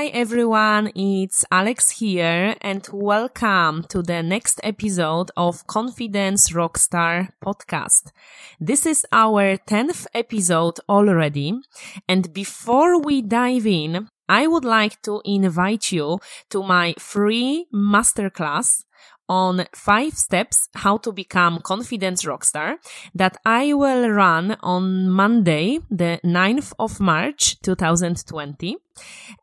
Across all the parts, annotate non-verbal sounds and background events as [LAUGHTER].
Hi everyone, it's Alex here and welcome to the next episode of Confidence Rockstar podcast. This is our 10th episode already and before we dive in, I would like to invite you to my free masterclass on five steps how to become confidence rockstar that I will run on Monday, the 9th of March, 2020.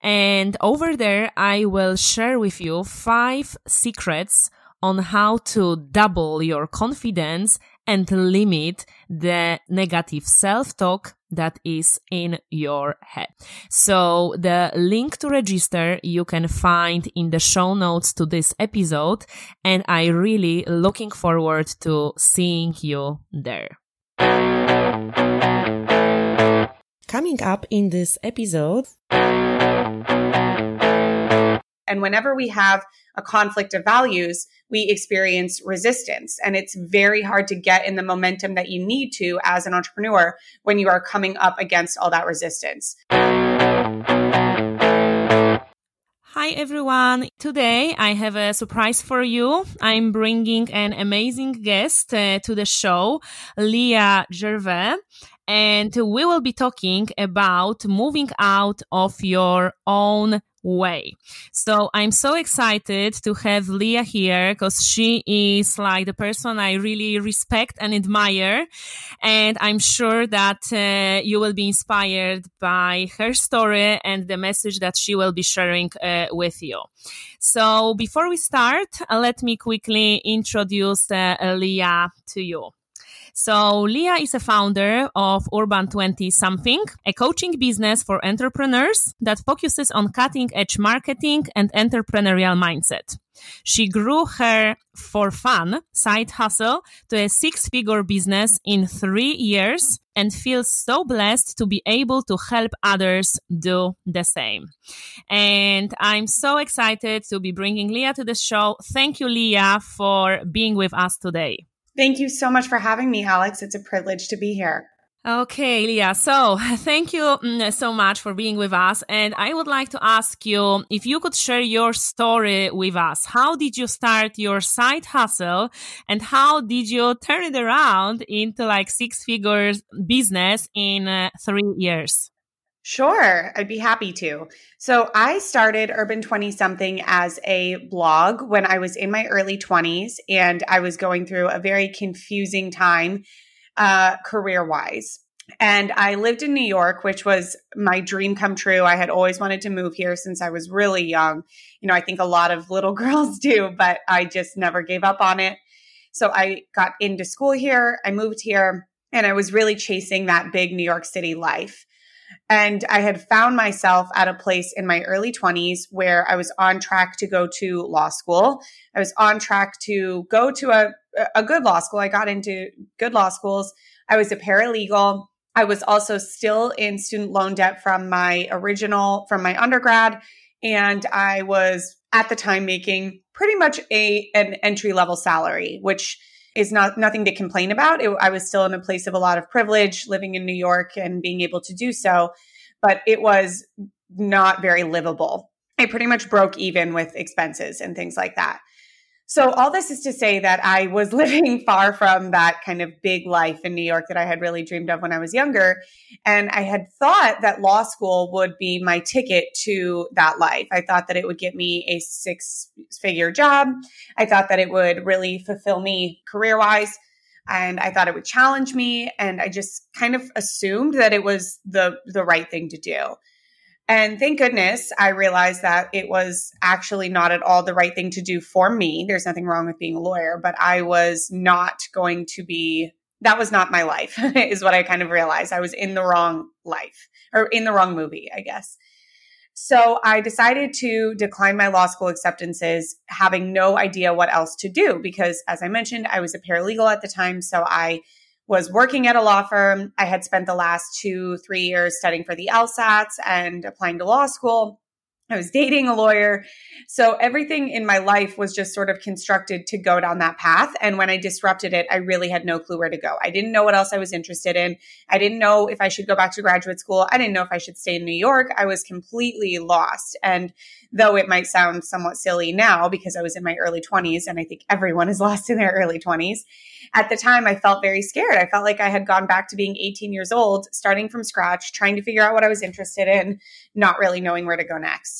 And over there, I will share with you five secrets on how to double your confidence and limit the negative self-talk that is in your head. So the link to register you can find in the show notes to this episode. And I really looking forward to seeing you there. Coming up in this episode. And whenever we have a conflict of values, we experience resistance. And it's very hard to get in the momentum that you need to as an entrepreneur when you are coming up against all that resistance. Hi everyone. Today I have a surprise for you. I'm bringing an amazing guest uh, to the show, Leah Gervais and we will be talking about moving out of your own way. So I'm so excited to have Leah here because she is like the person I really respect and admire. And I'm sure that uh, you will be inspired by her story and the message that she will be sharing uh, with you. So before we start, uh, let me quickly introduce uh, Leah to you. So Leah is a founder of Urban 20 something, a coaching business for entrepreneurs that focuses on cutting edge marketing and entrepreneurial mindset. She grew her for fun side hustle to a six figure business in three years and feels so blessed to be able to help others do the same. And I'm so excited to be bringing Leah to the show. Thank you, Leah, for being with us today. Thank you so much for having me, Alex. It's a privilege to be here. Okay, Leah. So [LAUGHS] thank you mm, so much for being with us. And I would like to ask you if you could share your story with us. How did you start your side hustle and how did you turn it around into like six figures business in uh, three years? Sure, I'd be happy to. So, I started Urban 20 something as a blog when I was in my early 20s and I was going through a very confusing time uh, career wise. And I lived in New York, which was my dream come true. I had always wanted to move here since I was really young. You know, I think a lot of little [LAUGHS] girls do, but I just never gave up on it. So I got into school here, I moved here, and I was really chasing that big New York City life. And I had found myself at a place in my early 20s where I was on track to go to law school. I was on track to go to a, a good law school. I got into good law schools. I was a paralegal. I was also still in student loan debt from my original, from my undergrad. And I was at the time making pretty much a, an entry level salary, which is not nothing to complain about. It, I was still in a place of a lot of privilege living in New York and being able to do so, but it was not very livable. I pretty much broke even with expenses and things like that. So, all this is to say that I was [LAUGHS] living far from that kind of big life in New York that I had really dreamed of when I was younger. And I had thought that law school would be my ticket to that life. I thought that it would get me a six figure job. I thought that it would really fulfill me career wise. And I thought it would challenge me. And I just kind of assumed that it was the, the right thing to do. And thank goodness I realized that it was actually not at all the right thing to do for me. There's nothing wrong with being a lawyer, but I was not going to be, that was not my life, [LAUGHS] is what I kind of realized. I was in the wrong life or in the wrong movie, I guess. So I decided to decline my law school acceptances, having no idea what else to do because, as I mentioned, I was a paralegal at the time. So I was working at a law firm. I had spent the last two, three years studying for the LSATs and applying to law school. I was dating a lawyer. So everything in my life was just sort of constructed to go down that path. And when I disrupted it, I really had no clue where to go. I didn't know what else I was interested in. I didn't know if I should go back to graduate school. I didn't know if I should stay in New York. I was completely lost. And though it might sound somewhat silly now because I was in my early 20s, and I think everyone is [LAUGHS] lost in their early 20s, at the time I felt very scared. I felt like I had gone back to being 18 years old, starting from scratch, trying to figure out what I was interested in, not really knowing where to go next.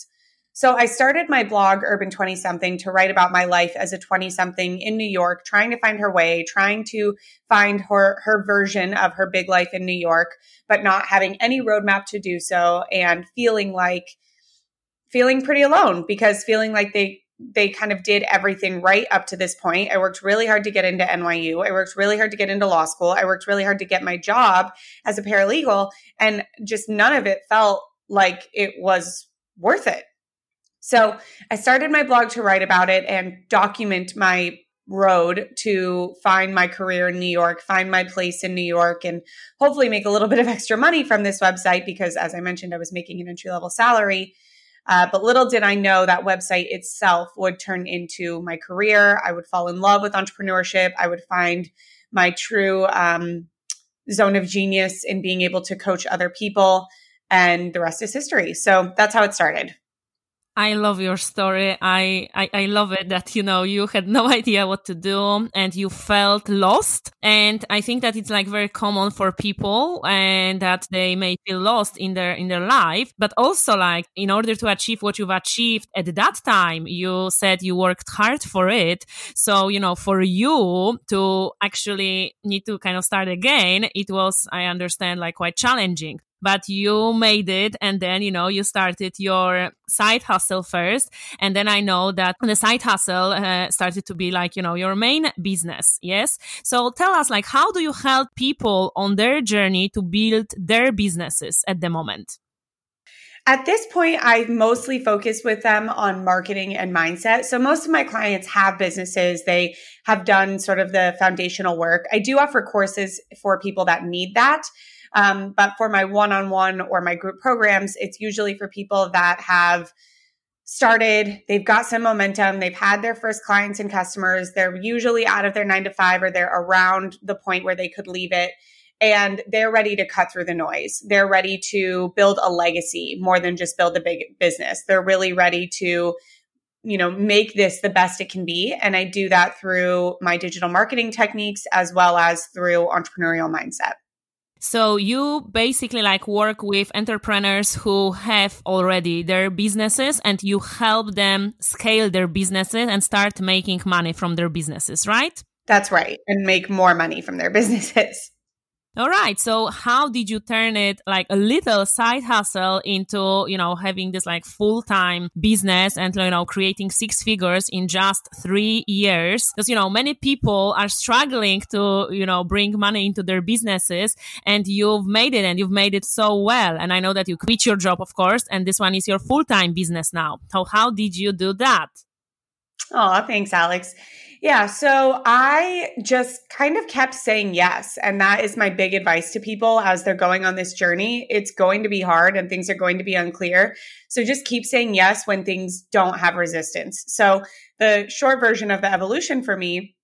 So I started my blog, Urban 20 something, to write about my life as a 20 something in New York, trying to find her way, trying to find her, her version of her big life in New York, but not having any roadmap to do so and feeling like, feeling pretty alone because feeling like they, they kind of did everything right up to this point. I worked really hard to get into NYU. I worked really hard to get into law school. I worked really hard to get my job as a paralegal and just none of it felt like it was worth it. So I started my blog to write about it and document my road to find my career in New York, find my place in New York, and hopefully make a little bit of extra money from this website because, as I mentioned, I was making an entry level salary. Uh, but little did I know that website itself would turn into my career. I would fall in love with entrepreneurship. I would find my true um, zone of genius in being able to coach other people. And the rest is history. So that's how it started. I love your story. I, I, I, love it that, you know, you had no [LAUGHS] idea what to do and you felt lost. And I think that it's like very common for people and that they may feel lost in their, in their life. But also like in order to achieve what you've achieved at that time, you said you worked hard for it. So, you know, for you to actually need to kind of start again, it was, I understand, like quite challenging but you made it and then you know you started your side hustle first and then i know that the side hustle uh, started to be like you know your main business yes so tell us like how do you help people on their journey to build their businesses at the moment at this point, I mostly focus with them on marketing and mindset. So most of my clients have businesses. They have done sort of the foundational work. I do offer courses for people that need that. Um, but for my one on one or my group programs, it's usually for people that have started, they've got some momentum, they've had their first clients and customers, they're usually out of their nine to five or they're around the point where they could leave it. And they're ready to cut through the noise. They're ready to build a legacy more than just build a big business. They're really ready to you know make this the best it can be and i do that through my digital marketing techniques as well as through entrepreneurial mindset so you basically like work with entrepreneurs who have already their businesses and you help them scale their businesses and start making money from their businesses, right? That's right. And make more money from their [LAUGHS] businesses. All right. So how did you turn it like a little side hustle into, you know, having this like full time business and, you know, creating six figures in just three years? Because, you know, many people are struggling to, you know, bring money into their businesses and you've made it and you've made it so well. And I know that you quit your job, of course, and this one is your full time business now. So how did you do that? Oh, thanks, Alex. Yeah. So I just kind of kept saying yes. And that is my big advice to people as they're going on this journey. It's going to be hard and things are going to be unclear. So just keep saying yes when things don't have resistance. So the short version of the evolution for me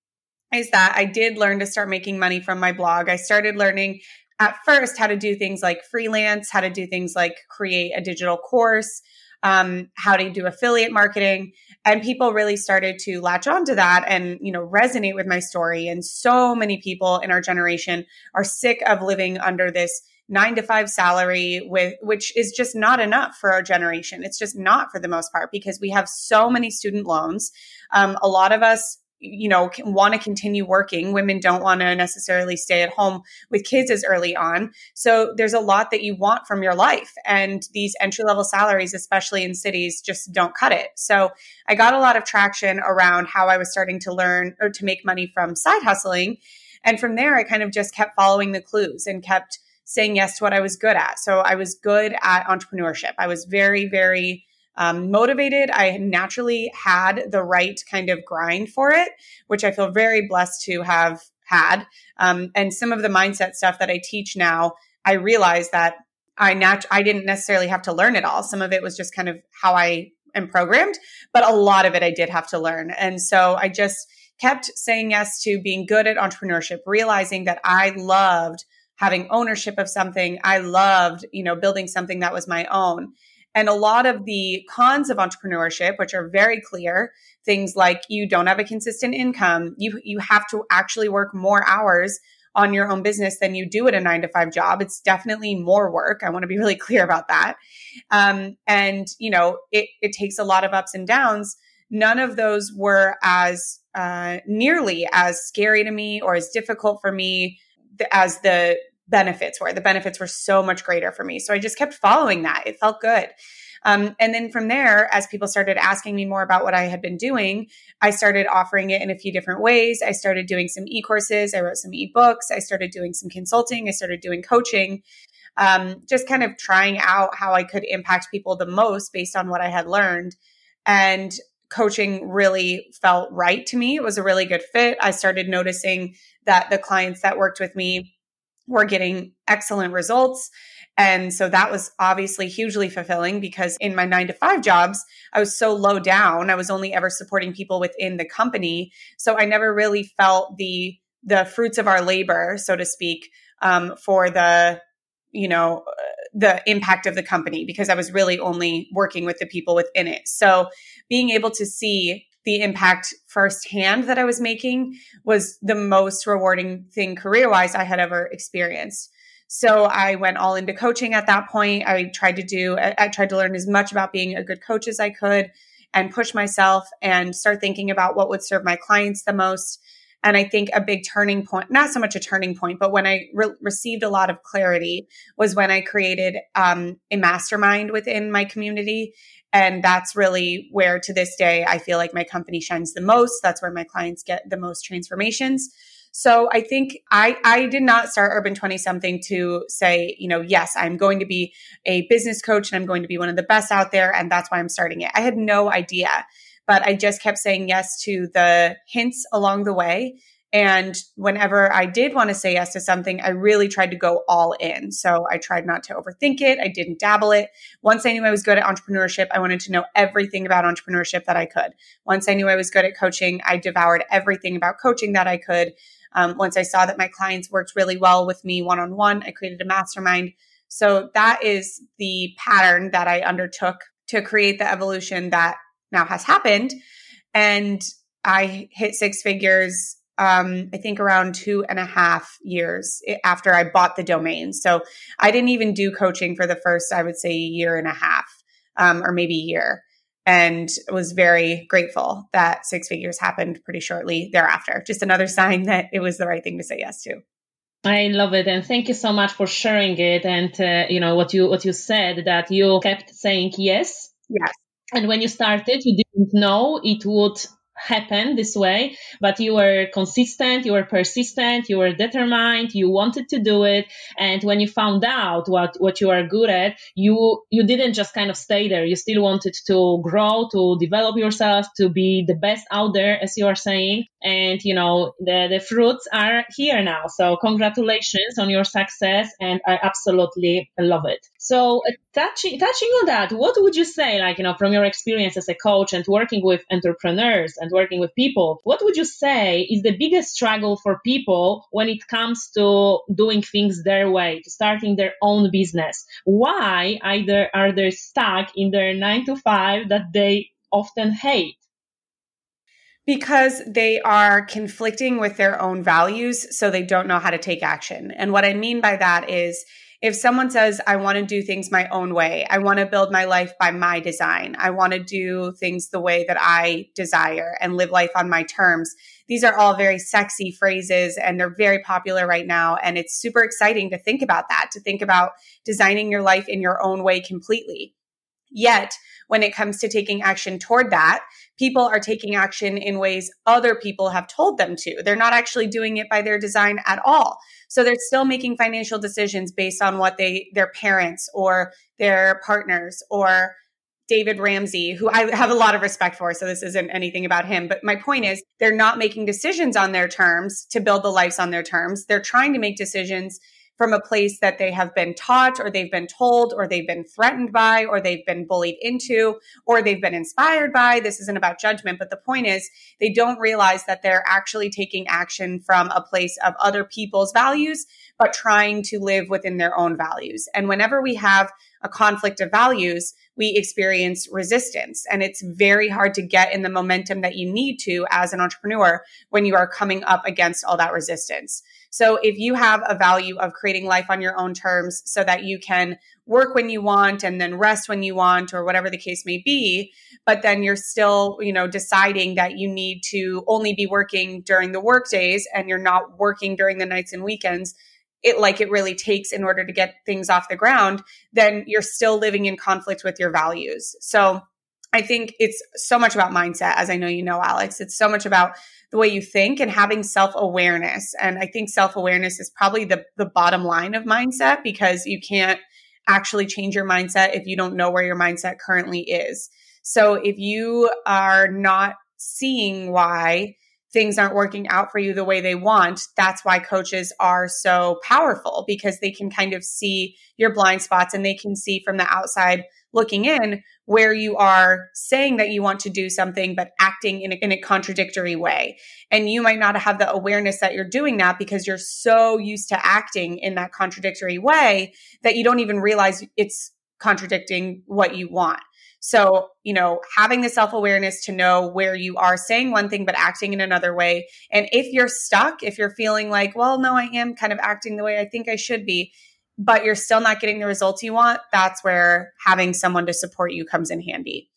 is that I did learn to start making money from my blog. I started learning at first how to do things like freelance, how to do things like create a digital course um, how to do affiliate marketing. And people really started to latch onto that and, you know, resonate with my story. And so many people in our generation are sick of living under this nine to five salary with which is just not enough for our generation it's just not for the most part because we have so many student loans um, a lot of us you know want to continue working. Women don't want to necessarily stay at home with kids as early on. So there's a lot that you want from your life and these entry level salaries especially in cities just don't cut it. So i got a lot of traction around how i was starting to learn or to make money from side hustling. And from there i kind of just kept following the clues and kept saying yes to what i was good at. So i was good at entrepreneurship. I was very very um, motivated. I naturally had the right kind of grind for it, which I feel very blessed to have had. Um, and some of the mindset stuff that I teach now, I realize that I nat- I didn't necessarily have to learn it all. Some of it was just kind of how I am programmed, but a lot of it I did have to learn. And so I just kept saying yes to being good at entrepreneurship, realizing that I loved having ownership of something. I loved, you know, building something that was my own. And a lot of the cons of entrepreneurship, which are very clear, things like you don't have a consistent income, you you have to actually work more hours on your own business than you do at a nine to five job. It's definitely more work. I want to be [LAUGHS] really clear about that. Um, and you know, it it takes a lot of ups and downs. None of those were as uh, nearly as scary to me or as difficult for me as the benefits were. The benefits were so much greater for me. So I just kept following that. It felt good. Um, and then from there, as people started asking me more about what I had been doing, I started offering it in a few different ways. I started doing some e courses, I wrote some e books, I started doing some consulting, I started doing coaching, um, just kind of trying out how I could impact people the most based on what I had learned. And coaching really felt right to me. It was a really good fit. I started noticing that the clients that worked with me were getting excellent results. And so that was obviously hugely fulfilling because in my nine to five jobs, I was so low down. I was only ever supporting people within the company. So I never really felt the, the fruits of our labor, so to speak, um, for the, you know, the impact of the company because I was really only working with the people within it. So being able to see the impact firsthand that I was making was the most rewarding thing career wise I had ever experienced. So I went all into coaching at that point. I tried to do, I tried to learn as much about being a good coach as I could and push myself and start thinking about what would serve my clients the most. And I think a big turning point, not so much a turning point, but when I re- received a lot of clarity was when I created um, a mastermind within my community. And that's really where to this day, I feel like my company shines the most. That's where my clients get the most transformations. So I think I, I did not start Urban 20 something to say, you know, yes, I'm going to be a business coach and I'm going to be one of the best out there. And that's why I'm starting it. I had no idea, but I just kept saying yes to the hints along the way and whenever I did want to say yes to something, I really tried to go all in. So I tried not to overthink it. I didn't dabble it. Once I knew I was good at entrepreneurship, I wanted to know everything about entrepreneurship that I could. Once I knew I was good at coaching, I devoured everything about coaching that I could. Um, once I saw that my clients worked really well with me one on one, I created a mastermind. So that is the pattern that I undertook to create the evolution that now has happened. And I hit six figures um, I think around two and a half years after I bought the domain. So I didn't even do coaching for the first, I would say, year and a half, um, or maybe a year, and was very grateful that six figures happened pretty shortly thereafter. Just another sign [LAUGHS] that it was the right thing to say yes to. I love it, and thank you so much for sharing it. And uh, you know what you what you said that you kept saying yes. Yes. And when you started, you didn't know it would happen this way, but you were consistent, you were persistent, you were determined, you wanted to do it. And when you found out what, what you are good at, you, you didn't just kind of stay there. You still wanted to grow, to develop yourself, to be the best out there, as you are saying. And, you know, the, the fruits are here now. So congratulations on your success. And I absolutely love it. So uh, touching, touching on that, what would you say, like, you know, from your experience as a coach and working with entrepreneurs and working with people, what would you say is the biggest struggle for people when it comes to doing things their way, to starting their own business? Why either are they stuck in their nine to five that they often hate? Because they are conflicting with their own values, so they don't know how to take action. And what I mean by that is, if someone says, I want to do things my own way, I want to build my life by my design, I want to do things the way that I desire and live life on my terms, these are all very sexy phrases and they're very popular right now. And it's super exciting to think about that, to think about designing your life in your own way completely. Yet, when it comes to taking action toward that, people are taking action in ways other people have told them to. They're not actually doing it by their design at all. So they're still making financial decisions based on what they, their parents or their partners or David Ramsey, who I have a lot of respect for. So this isn't anything about him. But my point is, they're not making decisions on their terms to build the lives on their terms. They're trying to make decisions from a place that they have been taught or they've been told or they've been threatened by or they've been bullied into or they've been inspired by. This isn't about judgment, but the point is they don't realize that they're actually taking action from a place of other people's values, but trying to live within their own values. And whenever we have a conflict of values, we experience resistance. And it's very hard to get in the momentum that you need to as an entrepreneur when you are coming up against all that resistance. So if you have a value of creating life on your own terms so that you can work when you want and then rest when you want or whatever the case may be, but then you're still, you know, deciding that you need to only be working during the work days and you're not working during the nights and weekends, it like it really takes in order to get things off the ground, then you're still living in conflict with your values. So I think it's so much about mindset, as I know you know, Alex. It's so much about the way you think and having self awareness. And I think self awareness is probably the, the bottom line of mindset because you can't actually change your mindset if you don't know where your mindset currently is. So if you are not seeing why things aren't working out for you the way they want, that's why coaches are so powerful because they can kind of see your blind spots and they can see from the outside looking in where you are saying that you want to do something, but acting in a, in a contradictory way. And you might not have the awareness that you're doing that because you're so used to acting in that contradictory way that you don't even realize it's contradicting what you want. So, you know, having the self awareness to know where you are saying one thing, but acting in another way. And if you're stuck, if you're feeling like, well, no, I am kind of acting the way I think I should be, but you're still not getting the results you want, that's where having someone to support you comes in handy.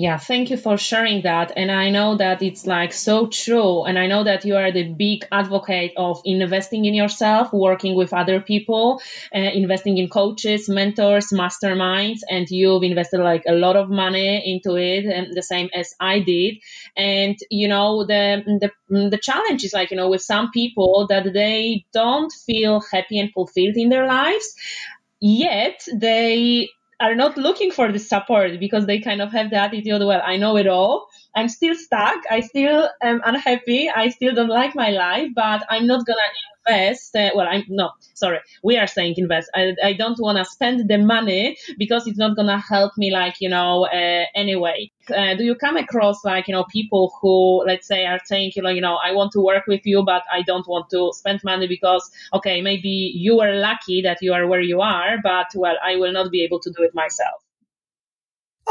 Yeah, thank you for sharing that. And I know that it's like so true. And I know that you are the big advocate of investing in yourself, working with other people, uh, investing in coaches, mentors, masterminds, and you've invested like a lot of money into it, and the same as I did. And you know, the the the challenge is like you know with some people that they don't feel happy and fulfilled in their lives yet they are not looking for the support because they kind of have the attitude, well, I know it all. I'm still stuck. I still am unhappy. I still don't like my life, but I'm not going to invest. Uh, well, I'm no, sorry. We are saying invest. I, I don't want to spend the money because it's not going to help me, like, you know, uh, anyway. Uh, do you come across like, you know, people who, let's say, are saying, you know, you know, I want to work with you, but I don't want to spend money because, okay, maybe you were lucky that you are where you are, but well, I will not be able to do it myself.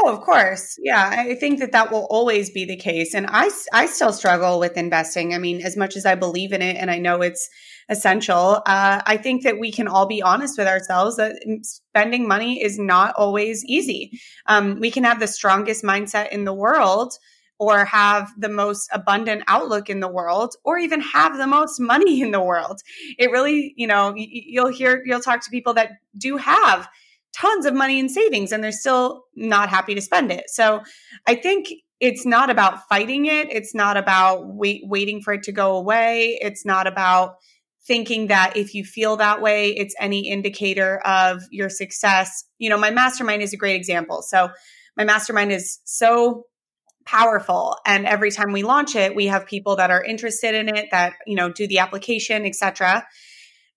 Oh, of course. Yeah, I think that that will always be the case. And I, I still struggle with investing. I mean, as much as I believe in it and I know it's essential, uh, I think that we can all be honest with ourselves that spending money is not always easy. Um, we can have the strongest mindset in the world or have the most abundant outlook in the world or even have the most [LAUGHS] money in the world. It really, you know, you'll hear, you'll talk to people that do have tons of money in savings and they're still not happy to spend it. So I think it's not about fighting it. It's not about wait, waiting for it to go away. It's not about thinking that if you feel that way, it's any indicator of your success. You know, my mastermind is a great example. So my mastermind is so powerful and every time we launch it we have people that are interested in it that you know do the application etc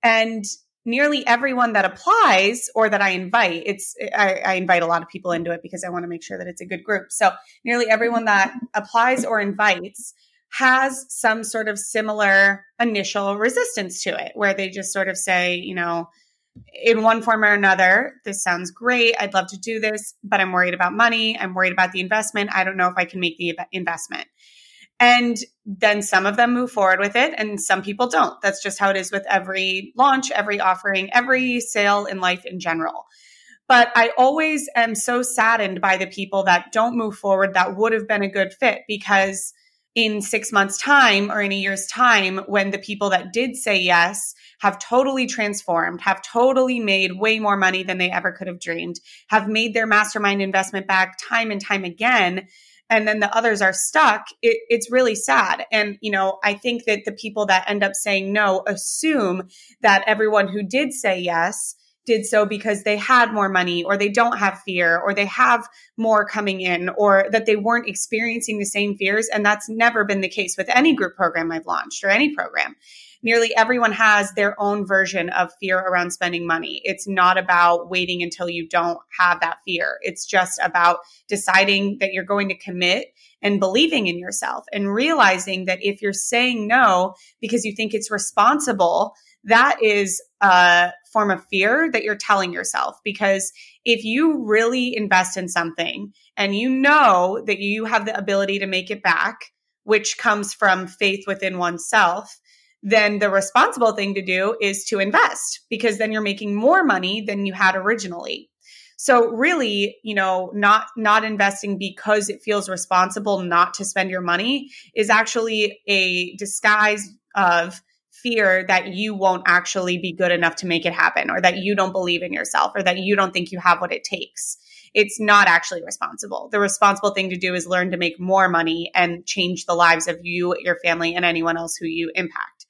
and nearly everyone that applies or that I invite, it's I, I, invite a lot of people into it because I want to make sure that it's a good group. So nearly everyone that applies or invites has some sort of similar initial resistance to it, where they just sort of say, you know, in one form or another, this sounds great. I'd love to do this, but I'm worried about money. I'm worried about the investment. I don't know if I can make the investment. And then some of them move forward with it and some people don't. That's just how it is with every launch, every offering, every sale in life in general. But I always am so saddened by the people that don't move forward that would have been a good fit because in six months' time or in a year's time, when the people that did say yes have totally transformed, have totally made way more money than they ever could have dreamed, have made their mastermind investment back time and time again, and then the others are stuck, it, it's really sad. And, you know, I think that the people that end up saying no assume that everyone who did say yes did so because they had more money or they don't have fear or they have more coming in or that they weren't experiencing the same fears. And that's never been the case with any group program I've launched or any program nearly everyone has their own version of fear around spending money. It's not about waiting until you don't have that fear. It's just about deciding that you're going to commit and believing in yourself and realizing that if you're saying no because you think it's responsible, that is a form of fear that you're telling yourself. Because if you really invest in something and you know that you have the ability to make it back, which comes from faith within oneself, then the responsible thing to do is to invest because then you're making more money than you had originally. So really, you know, not not investing because it feels responsible not to spend your money is actually a disguise of fear that you won't actually be good enough to make it happen or that you don't believe in yourself or that you don't think you have what it takes. It's not actually responsible. The responsible thing to do is learn to make more money and change the lives of you, your family, and anyone else who you impact.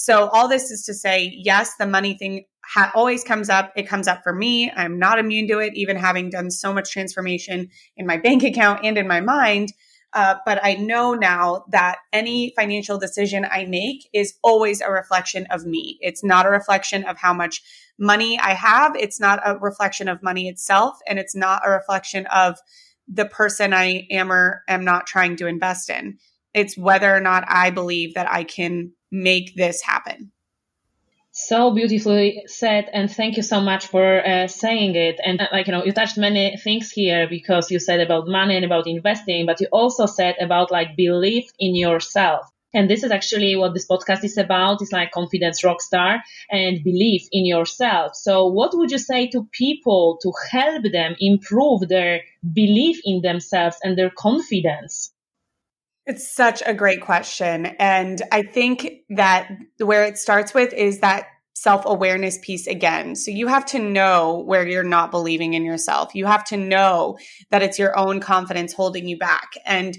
So all this is to say, yes, the money thing ha- always comes up. It comes up for me. I'm not immune to it, even having done so much transformation in my [LAUGHS] bank account and in my mind. Uh, but I know now that any financial decision I make is always a reflection of me. It's not a reflection of how much money I have. It's not a reflection of money itself. And it's not a reflection of the person I am or am not trying to invest in. It's whether or not I believe that I can make this happen. So beautifully said, and thank you so much for uh, saying it. And uh, like you know, you touched many things here because you said about money and about investing, but you also said about like belief in yourself. And this is actually what this podcast is about. It's like confidence rockstar and belief in yourself. So what would you say to people to help them improve their belief in themselves and their confidence? It's such a great question. And I think that where it starts with is that self awareness piece again. So you have to know where you're not believing in yourself. You have to know that it's your own confidence holding you back. And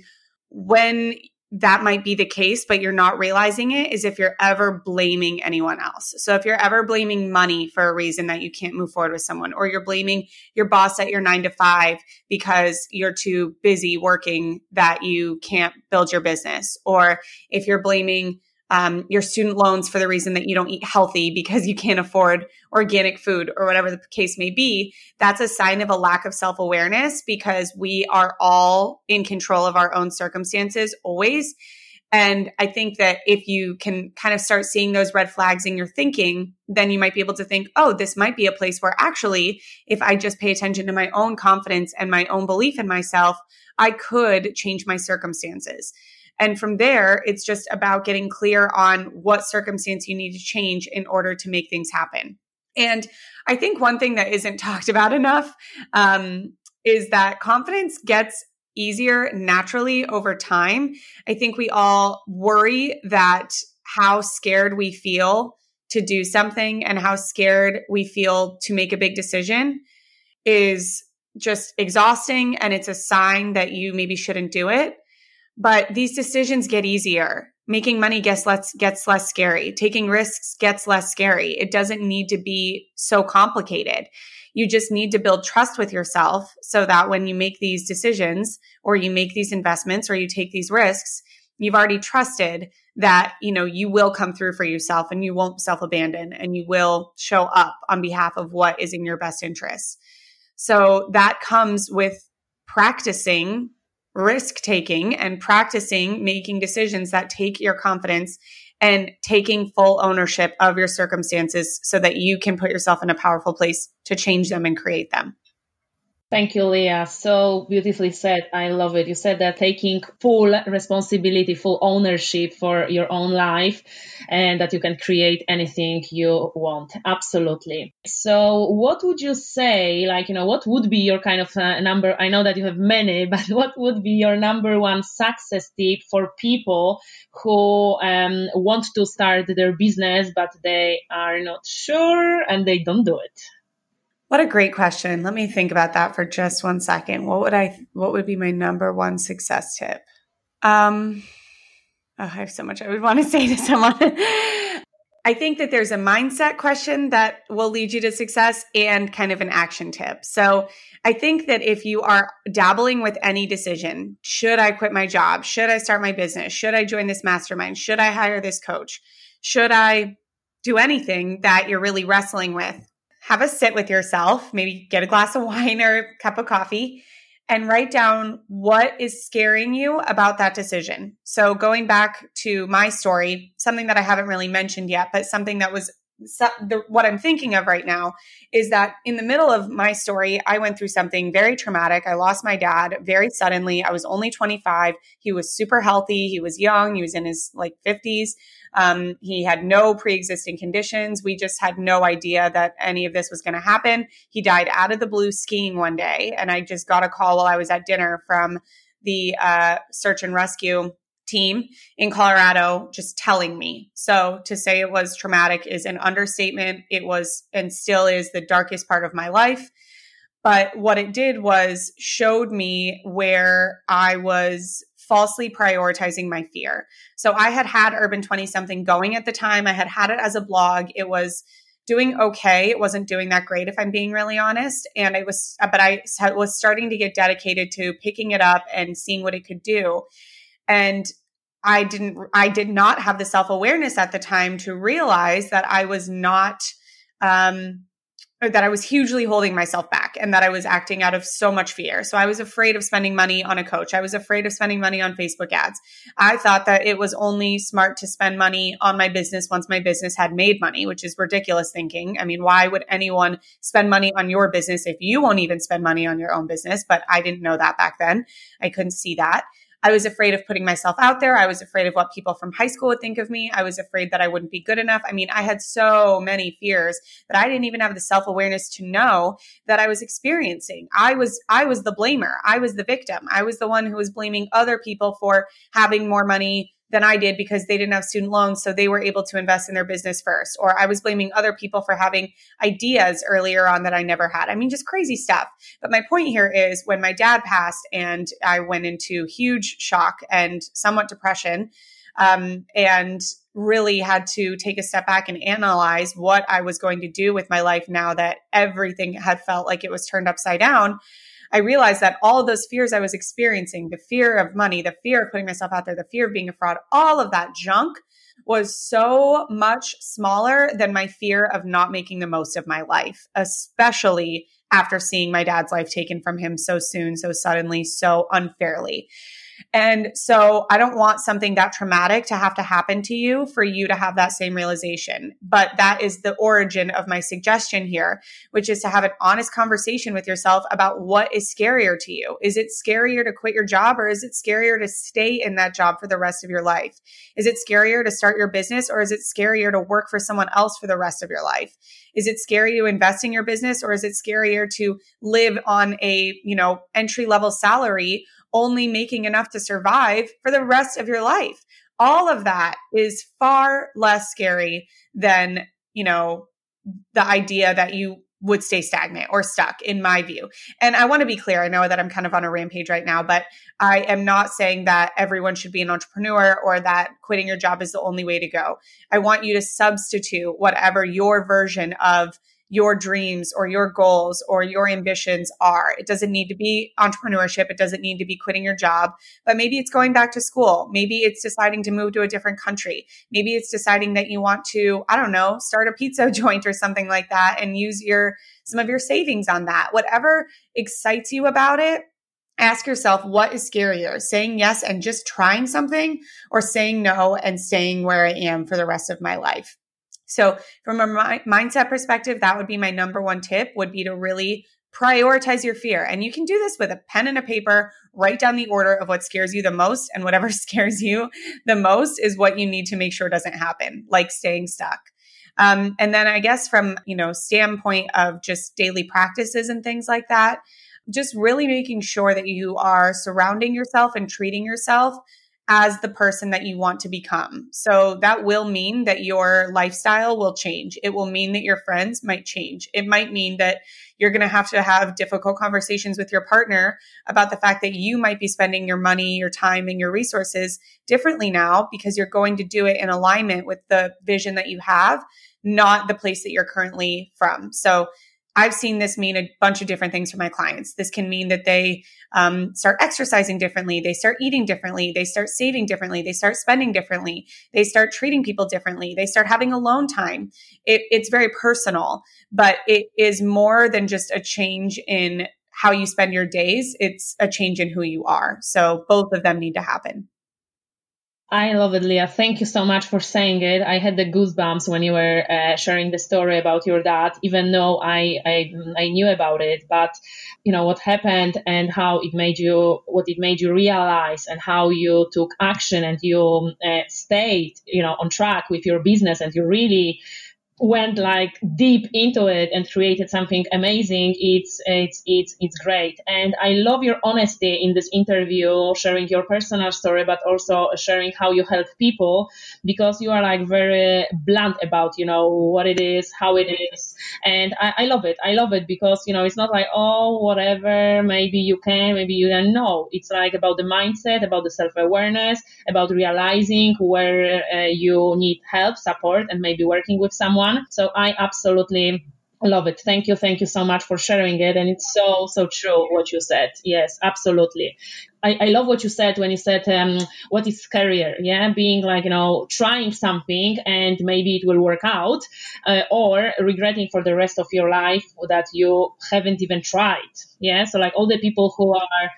when that might be the case, but you're not realizing it is if you're ever blaming anyone else. So if you're ever blaming money for a reason that you can't move forward with someone, or you're blaming your boss at your nine to five because you're too busy working that you can't build your business, or if you're blaming um, your student loans for the reason that you don't eat healthy because you can't afford organic food or whatever the case may be, that's a sign of a lack of self awareness because we are all in control of our own circumstances always. And I think that if you can kind of start seeing those red flags in your thinking, then you might be able to think, oh, this might be a place where actually, if I just pay attention to my own confidence and my own belief in myself, I could change my circumstances. And from there, it's just about getting clear on what circumstance you need to change in order to make things happen. And I think one thing that isn't [LAUGHS] talked about enough um, is that confidence gets easier naturally over time. I think we all worry that how scared we feel to do something and how scared we feel to make a big decision is just exhausting and it's a sign that you maybe shouldn't do it. But these decisions get easier. Making money gets less gets less scary. Taking risks gets less scary. It doesn't need to be so complicated. You just need to build trust with yourself so that when you make these decisions or you make these investments or you take these risks, you've already trusted that, you know, you will come through for yourself and you won't self abandon and you will show up on behalf of what is in your best interest. So that comes with practicing risk taking and practicing making decisions that take your confidence and taking full ownership of your circumstances so that you can put yourself in a powerful place to change them and create them. Thank you, Leah. So beautifully said. I love it. You said that taking full responsibility, full ownership for your own life, and that you can create anything you want. Absolutely. So, what would you say, like, you know, what would be your kind of uh, number? I know that you have many, [LAUGHS] but what would be your number one success tip for people who um, want to start their business, but they are not sure and they don't do it? What a great question. Let me think about that for just one second. What would I what would be my number one success tip? Um oh, I have so much I would want to say to [LAUGHS] someone. I think that there's a mindset question that will lead you to success and kind of an action tip. So, I think that if you are dabbling with any decision, should I quit my job? Should I start my business? Should I join this mastermind? Should I hire this coach? Should I do anything that you're really wrestling with? Have a sit with yourself, maybe get a glass of [LAUGHS] wine or a cup of coffee, and write down what is scaring you about that decision. So, going back to my story, something that I haven't really mentioned yet, but something that was the, what I'm thinking of right now is that in the middle of my story, I went through something very traumatic. I lost my dad very suddenly. I was only 25. He was super healthy. He was young. He was in his like 50s. Um, he had no pre existing conditions. We just had no idea that any of this was going to happen. He died out of the blue skiing one day. And I just got a call while I was at dinner from the uh, search and rescue team in Colorado just telling me. So to say it was traumatic is an understatement. It was and still is the darkest part of my life. But what it did was showed me where I was falsely prioritizing my fear. So I had had Urban 20 something going at the time. I had had it as a blog. It was doing okay. It wasn't doing that great, if I'm being really honest. And I was, but I was starting to get dedicated to picking it up and seeing what it could do. And I didn't, I did not have the self awareness at the time to realize that I was not, um, that I was hugely holding myself back and that I was acting out of so much fear. So I was afraid of spending money on a coach. I was afraid of spending money on Facebook ads. I thought that it was only smart to spend money on my business once my business had made money, which is ridiculous thinking. I mean, why would anyone spend money on your business if you won't even spend money on your own business? But I didn't know that back then. I couldn't see that. I was afraid of putting myself out there. I was afraid of what people from high school would think of me. I was afraid that I wouldn't be good enough. I mean, I had so many fears that I didn't even have the self-awareness to know that I was experiencing. I was I was the blamer. I was the victim. I was the one who was blaming other people for having more money than I did because they didn't have student loans. So they were able to invest in their business first. Or I was blaming other people for having ideas earlier on that I never had. I mean, just crazy stuff. But my point here is when my dad passed and I went into huge shock and somewhat depression, um, and really had to take a step back and analyze what I was going to do with my life now that everything had felt like it was turned upside down. I realized that all those fears I was experiencing, the fear of money, the fear of putting myself out there, the fear of being a fraud, all of that junk was so much smaller than my fear of not making the most of my life, especially after seeing my dad's life taken from him so soon, so suddenly, so unfairly. And so I don't want something that traumatic to have to happen to you for you to have that same realization. But that is the origin of my suggestion here, which is to have an honest conversation with yourself about what is scarier to you. Is it scarier to quit your job or is it scarier to stay in that job for the rest of your life? Is it scarier to start your business or is it scarier to work for someone else for the rest of your life? Is it scary to invest in your business or is it scarier to live on a, you know, entry level salary only making enough to survive for the rest of your life. All of that is far less scary than, you know, the idea that you would stay stagnant or stuck in my view. And I want to be clear. I know that I'm kind of on a rampage right now, but I am not saying that everyone should be an entrepreneur or that quitting your job is the only way to go. I want you to substitute whatever your version of your dreams or your goals or your ambitions are. It doesn't need to be entrepreneurship. It doesn't need to be quitting your job, but maybe it's going back to school. Maybe it's deciding to move to a different country. Maybe it's deciding that you want to, I don't know, start a pizza [LAUGHS] joint or something like that and use your, some of your savings on that. Whatever excites you about it, ask yourself what is scarier saying yes and just trying something or saying no and staying where I am for the rest of my life. So from a mi- mindset perspective, that would be my number one tip would be to really prioritize your fear. And you can do this with a pen and a paper, write down the order of what scares you the most and whatever [LAUGHS] scares you the most is what you need to make sure doesn't happen, like staying stuck. Um, and then I guess from, you know, standpoint of just daily practices and things like that, just really making sure that you are surrounding yourself and treating yourself as the person that you want to become. So that will mean that your lifestyle will change. It will mean that your friends might change. It might mean that you're going to have to have difficult conversations with your partner about the fact that you might be spending your money, your time, and your resources differently now because you're going to do it in alignment with the vision that you have, not the place that you're currently from. So I've seen this mean a bunch of different things for my clients. This can mean that they um, start exercising differently, they start eating differently, they start saving differently, they start spending differently, they start treating people differently, they start having alone time. It, it's very personal, but it is more than just a change in how you spend your days. It's a change in who you are. So both of them need to happen. I love it, Leah. Thank you so much for saying it. I had the goosebumps when you were uh, sharing the story about your dad, even though I, I, I knew about it. But you know what happened and how it made you, what it made you realize, and how you took action and you uh, stayed, you know, on track with your business, and you really went like deep into it and created something amazing it's it's it's it's great. And i love your honesty in this interview sharing your personal story but also sharing how you help people because you are like very blunt about you know what it is how it is. And I, I love it. I love it because you know it's not like oh whatever maybe you can maybe you don't. Know it's like about the mindset about the self-awareness about realizing where uh, you need help support and maybe working with someone one. So I absolutely love it. Thank you. Thank you so much for sharing it. And it's so, so true what you said. Yes, absolutely. I, I love what you said when you said, um, what is career? Yeah. Being like, you know, trying something and maybe it will work out, uh, or regretting for the rest of your life that you haven't even tried. Yeah. So like all the people who are,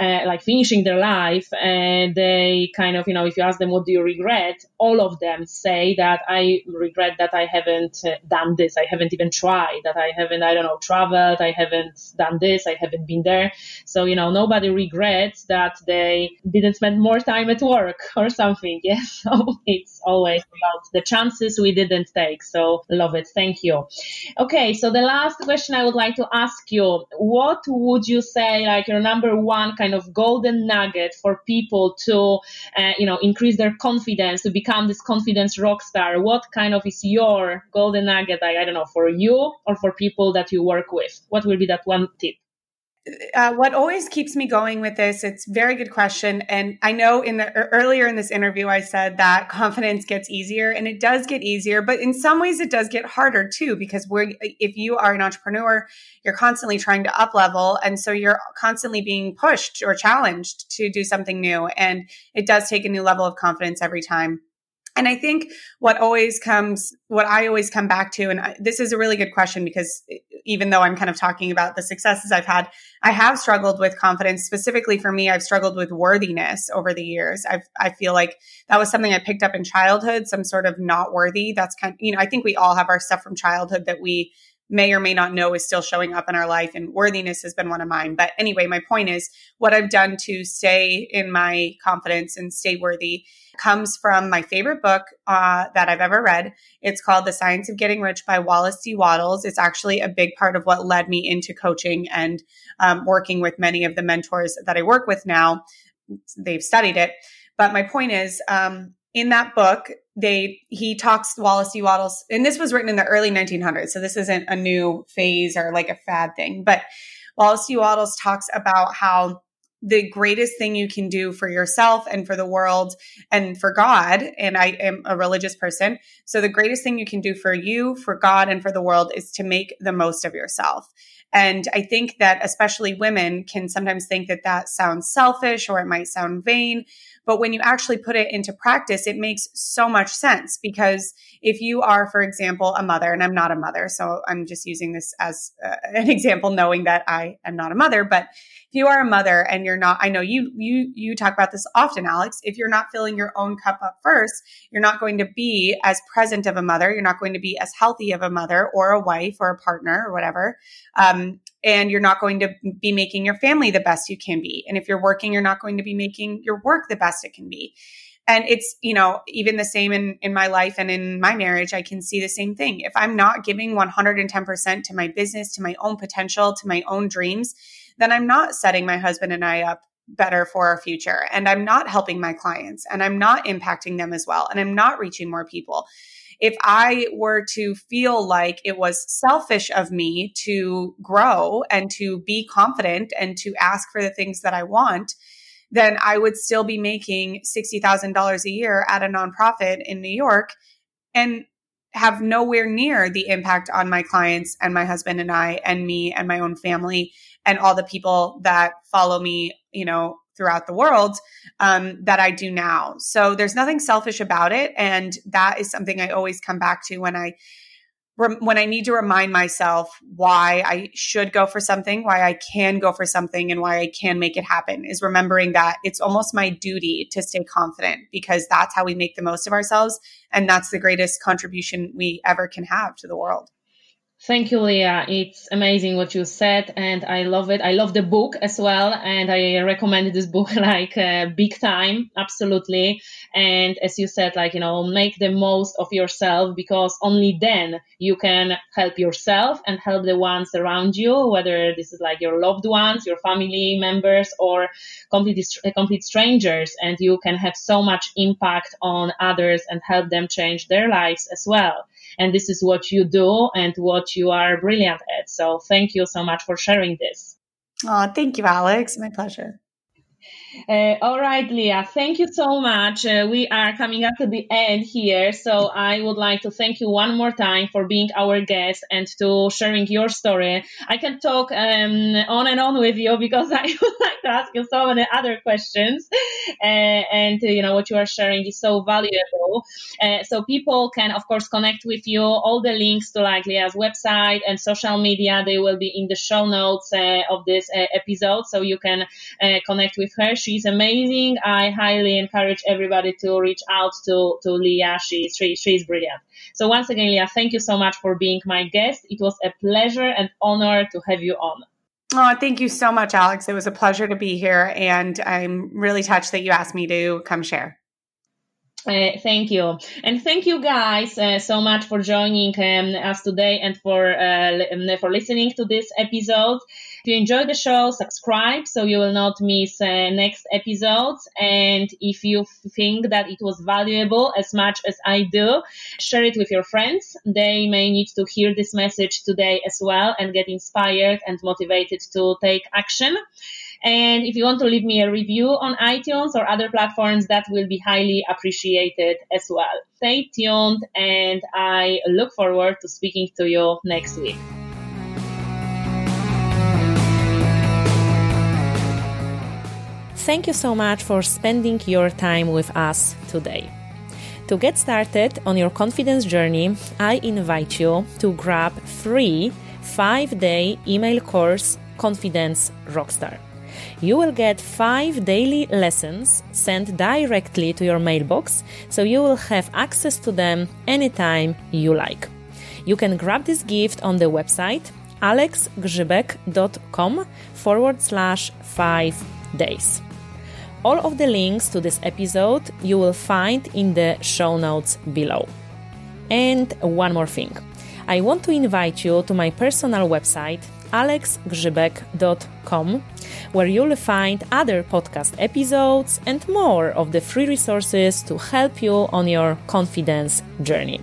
uh, like finishing their life and they kind of you know if you ask them what do you regret all of them say that i regret that i haven't uh, done this i haven't even tried that i haven't i don't know traveled i haven't done this i haven't been there so you know nobody regrets that they didn't spend more time at work [LAUGHS] or something yes [LAUGHS] so it's always about the chances we didn't take so love it thank you okay so the last question i would like to ask you what would you say like your number one kind of golden nugget for people to, uh, you know, increase their confidence, to become this confidence rock star? What kind of is your golden nugget, I, I don't know, for you or for people that you work with? What will be that one tip? Uh, what always keeps me going with this it's very good question and i know in the earlier in this interview i said that [LAUGHS] confidence gets easier and it does get easier but in some ways it does get harder too because we're if you are an entrepreneur you're constantly trying to up level and so you're constantly being pushed or challenged to do something new and it does take a new level of confidence every time and I think what always comes, what I always come back to, and I, this is a really good question because even though I'm kind of talking about the successes I've had, I have struggled with confidence. Specifically for me, I've struggled with worthiness over the years. I've, I feel like that was something I picked up in childhood, some sort of not worthy. That's kind of, you know, I think we all have our stuff from childhood that we may or may not know is still showing up in our life and worthiness has been one of mine. But anyway my point is what i've done to stay in my confidence and stay worthy comes from my favorite book uh, that i've ever read. It's called the science of getting rich by wallace d Wattles. it's actually a big part of what led me into coaching and um, working with many of the mentors that i work with now. They've studied it. But my point is um, in that book, they he talks Wallace D. Wattles, and this was written in the early 1900s, so this isn't a new phase or like a fad thing. But Wallace D. Wattles talks about how the greatest thing you can do for yourself and for the world and for God. And I am a religious person. So the greatest thing you can do for you, for God, and for the world is to make the most of yourself. And I think that especially women can sometimes think that that sounds selfish or it might sound vain. But when you actually put it into practice, it makes so much sense because if you are, for example, a mother, and I'm not a mother, so I'm just using this as uh, [LAUGHS] an example, knowing that I am not a mother, but if you are a mother and you're not, I know you, you, you talk about this often, Alex. If you're not filling your own cup up first, you're not going to be as present of a mother. You're not going to be as healthy of a mother or a wife or a partner or whatever. Um, and you're not going to be making your family the best you can be. And if you're working, you're not going to be making your work the best it can be. And it's, you know, even the same in, in my life and in my marriage, I can see the same thing. If I'm not giving 110% to my business, to my own potential, to my own dreams, then I'm not setting my husband and I up better for our future. And I'm not helping my clients and I'm not impacting them as well. And I'm not reaching more people. If I were to feel like it was selfish of me to grow and to be confident and to ask for the things that I want, then I would still be making $60,000 a year at a nonprofit in New York and have nowhere near the impact on my clients and my husband and I and me and my own family and all the people that follow me, you know, throughout the world um, that I do now. So there's nothing selfish about it, and that is something I always come back to when I when I need to remind myself why I should go for something, why I can go for something, and why I can make it happen is remembering that it's almost my duty to stay confident because that's how we make the most of ourselves. And that's the greatest contribution we ever can have to the world. Thank you, Leah. It's amazing what you said, and I love it. I love the book as well, and I recommend this book [LAUGHS] like uh, big time, absolutely. And as you said, like you know, make the most of yourself because only then you can help yourself and help the ones around you, whether this is like your loved ones, your family members, or complete complete strangers, and you can have so much impact on others and help them change their lives as well. And this is what you do and what you are brilliant at. So thank you so much for sharing this. Oh, thank you, Alex. My pleasure. Uh, all right, Leah, thank you so much. Uh, we are coming up to the end here. So I would like to thank you one more time for being our guest and to sharing your story. I can talk um, on and on with you [LAUGHS] because I [LAUGHS] would like to ask you so many other questions. Uh, and, you know, what you are sharing is so valuable. Uh, so people can, of course, connect with you. All the links to like Leah's website and social media, they will be in the show notes uh, of this uh, episode. So you can connect with her She's amazing. I highly encourage everybody to reach out to, to Leah. She's, she, she's brilliant. So once again, Leah, thank you so much for being my guest. It was a pleasure and honor to have you on. Oh, thank you so much, Alex. It was a pleasure to be here. And I'm really touched that you asked me to come share. Uh, thank you. And thank you guys uh, so much for joining um, us today and for, uh, for listening to this episode. If you enjoy the show, subscribe so you will not miss uh, next episodes. And if you think that it was valuable as much as I do, share it with your friends. They may need to hear this message today as well and get inspired and motivated to take action. And if you want to leave me a review on iTunes or other platforms, that will be highly appreciated as well. Stay tuned and I look forward to speaking to you next week. Thank you so much for spending your time with us today. To get started on your confidence journey, I invite you to grab free 5-day email course Confidence Rockstar. You will get 5 daily lessons sent directly to your mailbox, so you will have access to them anytime you like. You can grab this gift on the website alexgrzybek.com forward slash 5 days. All of the links to this episode you will find in the show notes below. And one more thing. I want to invite you to my personal website alexgrzybek.com where you'll find other podcast episodes and more of the free resources to help you on your confidence journey.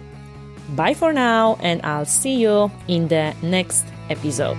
Bye for now and I'll see you in the next episode.